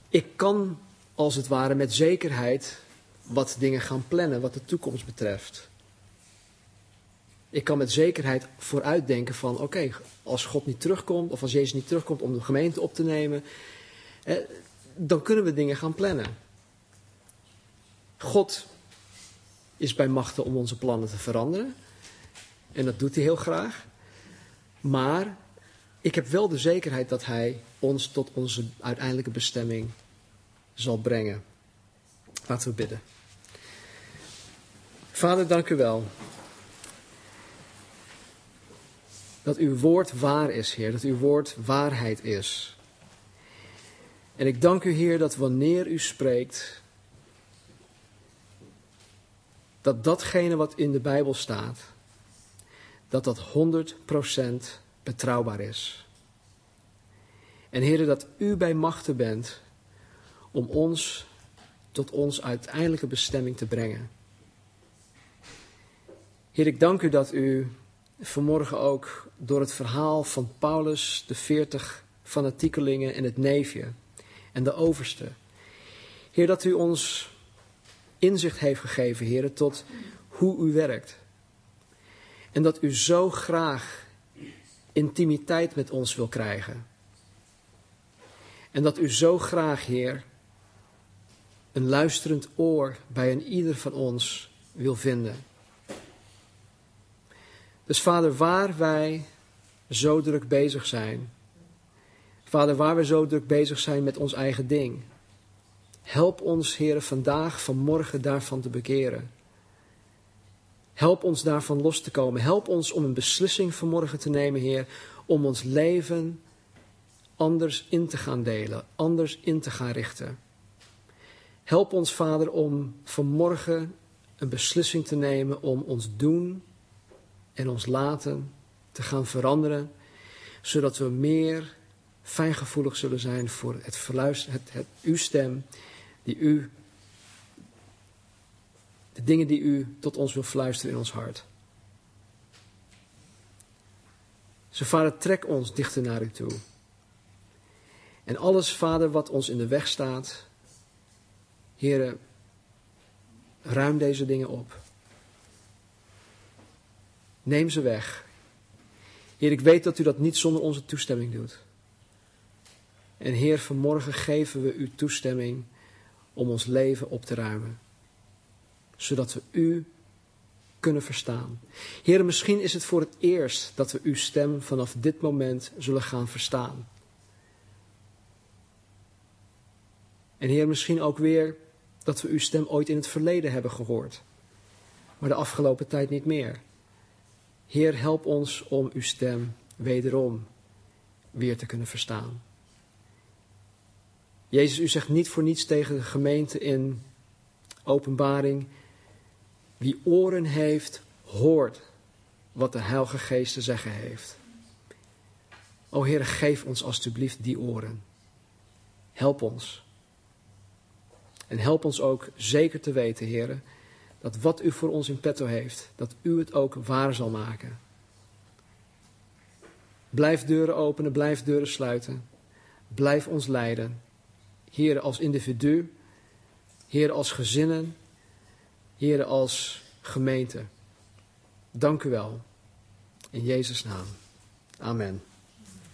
ik kan als het ware met zekerheid wat dingen gaan plannen wat de toekomst betreft. Ik kan met zekerheid vooruitdenken van oké, als God niet terugkomt of als Jezus niet terugkomt om de gemeente op te nemen, dan kunnen we dingen gaan plannen. God is bij machten om onze plannen te veranderen. En dat doet hij heel graag. Maar ik heb wel de zekerheid dat hij ons tot onze uiteindelijke bestemming zal brengen. Laten we bidden. Vader, dank u wel. Dat uw woord waar is, Heer. Dat uw woord waarheid is. En ik dank u, Heer, dat wanneer u spreekt, dat datgene wat in de Bijbel staat, dat dat 100% betrouwbaar is. En Heer, dat u bij machten bent om ons tot ons uiteindelijke bestemming te brengen. Heer, ik dank u dat u vanmorgen ook door het verhaal van Paulus, de veertig fanatiekelingen en het neefje en de overste. Heer, dat u ons inzicht heeft gegeven, Heer, tot hoe u werkt. En dat u zo graag intimiteit met ons wil krijgen. En dat u zo graag, Heer, een luisterend oor bij een ieder van ons wil vinden. Dus Vader, waar wij zo druk bezig zijn, Vader, waar we zo druk bezig zijn met ons eigen ding, help ons, Heer, vandaag, vanmorgen daarvan te bekeren. Help ons daarvan los te komen. Help ons om een beslissing vanmorgen te nemen, Heer, om ons leven anders in te gaan delen, anders in te gaan richten. Help ons, Vader, om vanmorgen een beslissing te nemen om ons doen en ons laten te gaan veranderen, zodat we meer fijngevoelig zullen zijn voor het, verluister, het, het uw stem, die u, de dingen die u tot ons wil fluisteren in ons hart. Zo, Vader, trek ons dichter naar u toe. En alles, Vader, wat ons in de weg staat, Heren, ruim deze dingen op. Neem ze weg. Heer, ik weet dat u dat niet zonder onze toestemming doet. En Heer, vanmorgen geven we u toestemming om ons leven op te ruimen. Zodat we u kunnen verstaan. Heer, misschien is het voor het eerst dat we uw stem vanaf dit moment zullen gaan verstaan. En Heer, misschien ook weer dat we uw stem ooit in het verleden hebben gehoord, maar de afgelopen tijd niet meer. Heer, help ons om uw stem wederom weer te kunnen verstaan. Jezus, u zegt niet voor niets tegen de gemeente in openbaring, wie oren heeft, hoort wat de Heilige Geest te zeggen heeft. O Heer, geef ons alstublieft die oren. Help ons. En help ons ook zeker te weten, Heer, dat wat u voor ons in petto heeft, dat u het ook waar zal maken. Blijf deuren openen, blijf deuren sluiten. Blijf ons leiden. Heer, als individu, Heer, als gezinnen, Heer, als gemeente. Dank u wel. In Jezus' naam. Amen.